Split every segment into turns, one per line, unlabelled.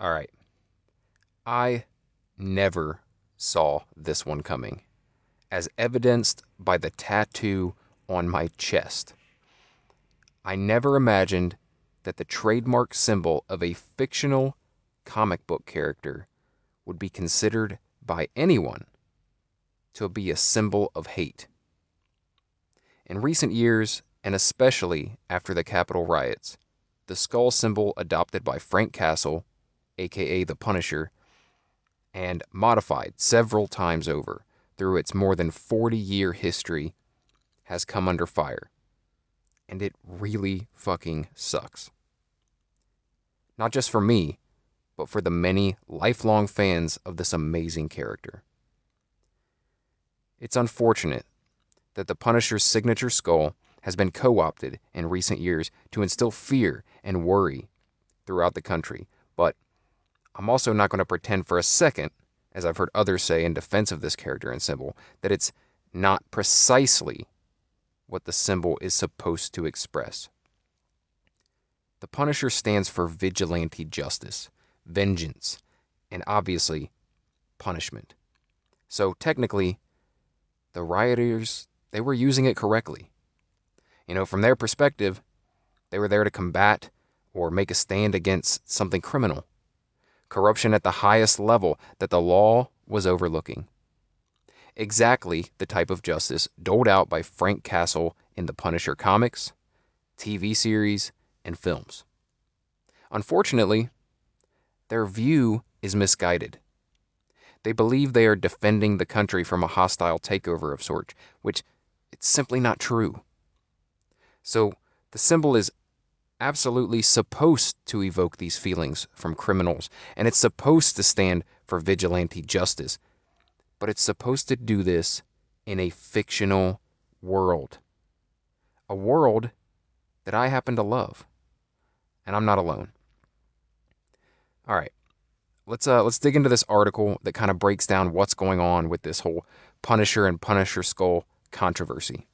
All right. I never saw this one coming, as evidenced by the tattoo on my chest. I never imagined that the trademark symbol of a fictional comic book character would be considered by anyone to be a symbol of hate. In recent years, and especially after the Capitol riots, the skull symbol adopted by Frank Castle, aka the Punisher, and modified several times over through its more than 40 year history, has come under fire. And it really fucking sucks. Not just for me, but for the many lifelong fans of this amazing character. It's unfortunate that the Punisher's signature skull has been co opted in recent years to instill fear and worry throughout the country. But I'm also not going to pretend for a second, as I've heard others say in defense of this character and symbol, that it's not precisely what the symbol is supposed to express. The Punisher stands for vigilante justice, vengeance, and obviously punishment. So technically, the rioters, they were using it correctly. You know, from their perspective, they were there to combat or make a stand against something criminal, corruption at the highest level that the law was overlooking. Exactly the type of justice doled out by Frank Castle in the Punisher comics, TV series, and films. Unfortunately, their view is misguided. They believe they are defending the country from a hostile takeover of sorts, which it's simply not true. So the symbol is absolutely supposed to evoke these feelings from criminals, and it's supposed to stand for vigilante justice. But it's supposed to do this in a fictional world. A world that I happen to love. And I'm not alone. All right. Let's uh let's dig into this article that kind of breaks down what's going on with this whole Punisher and Punisher Skull controversy.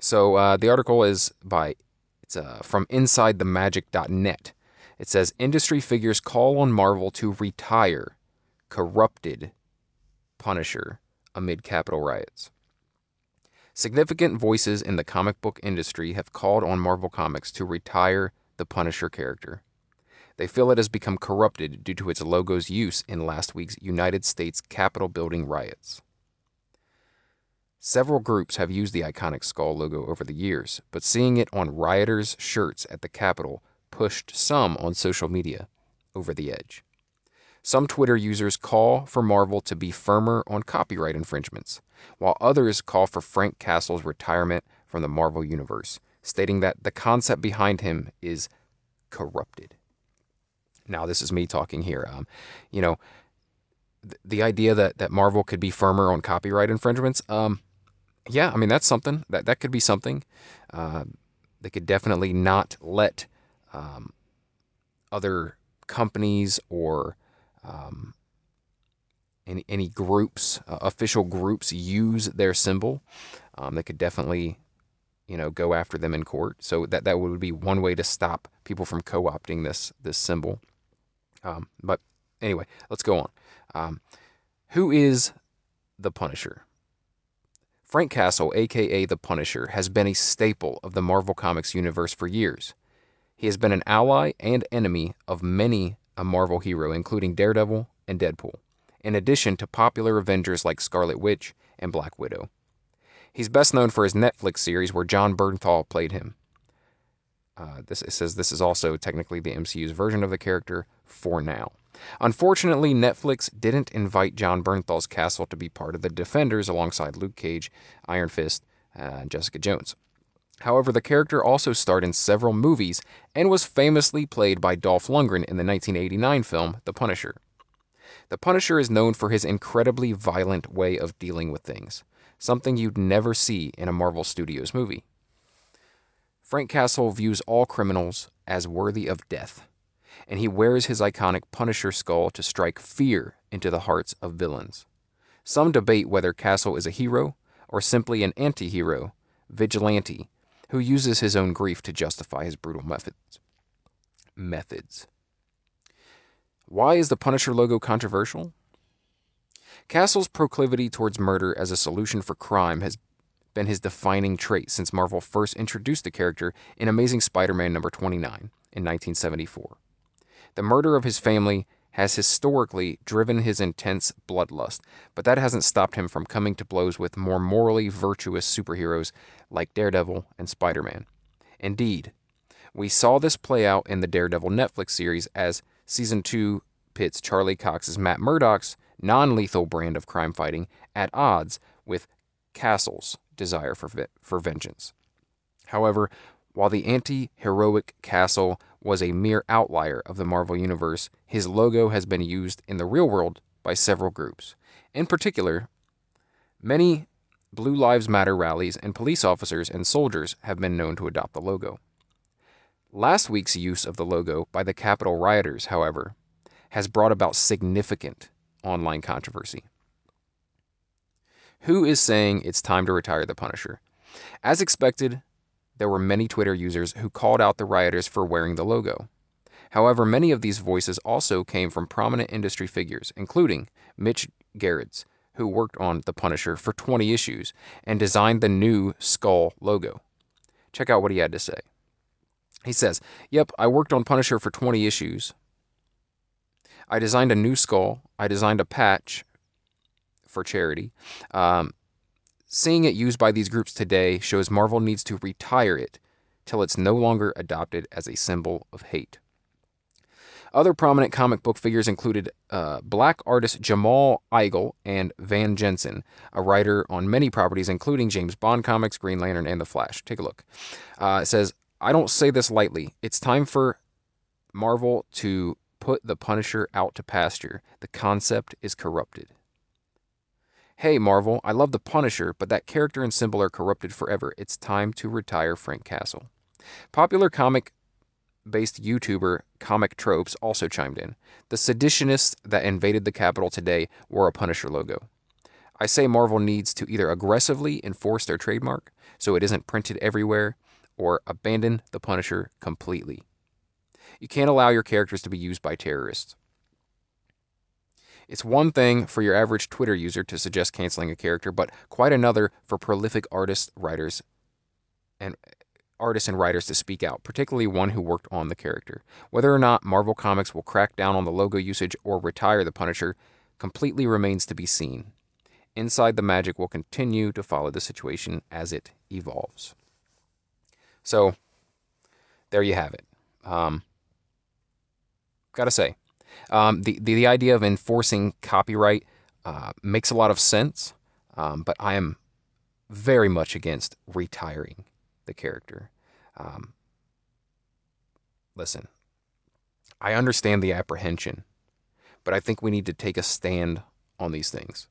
So uh, the article is by it's uh, from InsideTheMagic.net. It says industry figures call on Marvel to retire corrupted Punisher amid Capitol riots. Significant voices in the comic book industry have called on Marvel Comics to retire the Punisher character. They feel it has become corrupted due to its logo's use in last week's United States Capitol building riots. Several groups have used the iconic skull logo over the years, but seeing it on rioters' shirts at the Capitol pushed some on social media over the edge. Some Twitter users call for Marvel to be firmer on copyright infringements, while others call for Frank Castle's retirement from the Marvel Universe, stating that the concept behind him is corrupted. Now, this is me talking here. Um, you know, th- the idea that, that Marvel could be firmer on copyright infringements, um, yeah, I mean that's something that that could be something. Uh, they could definitely not let um, other companies or um, any any groups, uh, official groups, use their symbol. Um, they could definitely, you know, go after them in court. So that that would be one way to stop people from co-opting this this symbol. Um, but anyway, let's go on. Um, who is the Punisher? Frank Castle, aka The Punisher, has been a staple of the Marvel Comics universe for years. He has been an ally and enemy of many a Marvel hero, including Daredevil and Deadpool, in addition to popular Avengers like Scarlet Witch and Black Widow. He's best known for his Netflix series where Jon Bernthal played him. Uh, this it says this is also technically the MCU's version of the character for now. Unfortunately, Netflix didn't invite Jon Bernthal's castle to be part of the Defenders alongside Luke Cage, Iron Fist, and Jessica Jones. However, the character also starred in several movies and was famously played by Dolph Lundgren in the 1989 film The Punisher. The Punisher is known for his incredibly violent way of dealing with things, something you'd never see in a Marvel Studios movie. Frank Castle views all criminals as worthy of death and he wears his iconic Punisher skull to strike fear into the hearts of villains. Some debate whether Castle is a hero or simply an anti hero, vigilante, who uses his own grief to justify his brutal methods. Methods. Why is the Punisher logo controversial? Castle's proclivity towards murder as a solution for crime has been his defining trait since Marvel first introduced the character in Amazing Spider Man number 29 in 1974. The murder of his family has historically driven his intense bloodlust, but that hasn't stopped him from coming to blows with more morally virtuous superheroes like Daredevil and Spider Man. Indeed, we saw this play out in the Daredevil Netflix series as season 2 pits Charlie Cox's Matt Murdock's non lethal brand of crime fighting at odds with Castle's desire for, for vengeance. However, while the anti heroic Castle was a mere outlier of the Marvel Universe, his logo has been used in the real world by several groups. In particular, many Blue Lives Matter rallies and police officers and soldiers have been known to adopt the logo. Last week's use of the logo by the Capitol rioters, however, has brought about significant online controversy. Who is saying it's time to retire the Punisher? As expected, there were many Twitter users who called out the rioters for wearing the logo. However, many of these voices also came from prominent industry figures, including Mitch Gerads, who worked on The Punisher for 20 issues and designed the new Skull logo. Check out what he had to say. He says, Yep, I worked on Punisher for 20 issues. I designed a new skull. I designed a patch for charity. Um, Seeing it used by these groups today shows Marvel needs to retire it till it's no longer adopted as a symbol of hate. Other prominent comic book figures included uh, black artist Jamal Igle and Van Jensen, a writer on many properties, including James Bond comics, Green Lantern, and The Flash. Take a look. Uh, it says, I don't say this lightly. It's time for Marvel to put the Punisher out to pasture. The concept is corrupted. Hey, Marvel, I love the Punisher, but that character and symbol are corrupted forever. It's time to retire Frank Castle. Popular comic based YouTuber Comic Tropes also chimed in. The seditionists that invaded the Capitol today wore a Punisher logo. I say Marvel needs to either aggressively enforce their trademark so it isn't printed everywhere or abandon the Punisher completely. You can't allow your characters to be used by terrorists. It's one thing for your average Twitter user to suggest canceling a character, but quite another for prolific artists, writers, and artists and writers to speak out, particularly one who worked on the character. Whether or not Marvel Comics will crack down on the logo usage or retire the Punisher completely remains to be seen. Inside the Magic will continue to follow the situation as it evolves. So, there you have it. Um, gotta say, um, the, the, the idea of enforcing copyright uh, makes a lot of sense, um, but I am very much against retiring the character. Um, listen, I understand the apprehension, but I think we need to take a stand on these things.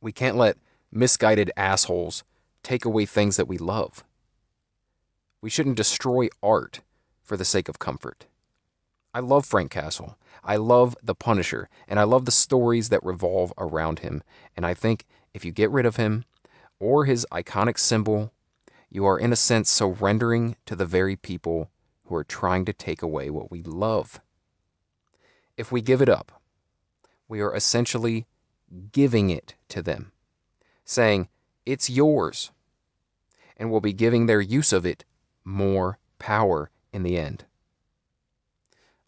We can't let misguided assholes take away things that we love. We shouldn't destroy art for the sake of comfort. I love Frank Castle. I love The Punisher, and I love the stories that revolve around him. And I think if you get rid of him or his iconic symbol, you are in a sense surrendering to the very people who are trying to take away what we love. If we give it up, we are essentially giving it to them, saying, It's yours. And we'll be giving their use of it more power in the end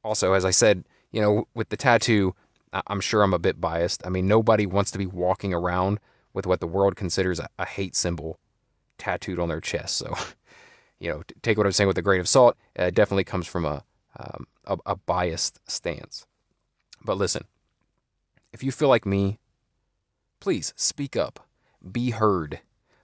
also, as I said, you know, with the tattoo, I'm sure I'm a bit biased. I mean, nobody wants to be walking around with what the world considers a, a hate symbol tattooed on their chest. So, you know, take what I'm saying with a grain of salt. It definitely comes from a, um, a, a biased stance. But listen, if you feel like me, please speak up, be heard,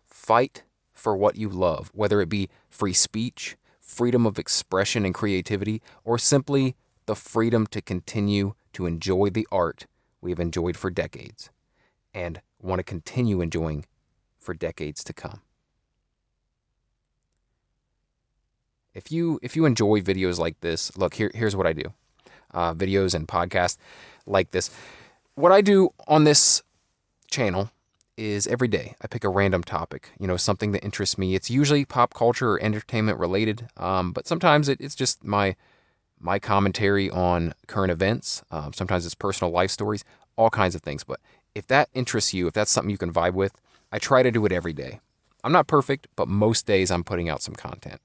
fight for what you love, whether it be free speech, freedom of expression and creativity, or simply the freedom to continue to enjoy the art we have enjoyed for decades and want to continue enjoying for decades to come. If you if you enjoy videos like this, look here here's what I do. Uh, videos and podcasts like this. What I do on this channel is every day I pick a random topic, you know, something that interests me. It's usually pop culture or entertainment related, um, but sometimes it, it's just my my commentary on current events. Um, sometimes it's personal life stories, all kinds of things. But if that interests you, if that's something you can vibe with, I try to do it every day. I'm not perfect, but most days I'm putting out some content.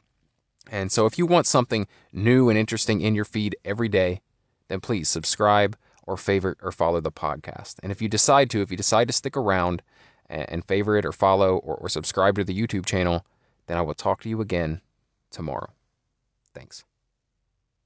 And so if you want something new and interesting in your feed every day, then please subscribe or favorite or follow the podcast. And if you decide to, if you decide to stick around and favorite or follow or, or subscribe to the YouTube channel, then I will talk to you again tomorrow. Thanks.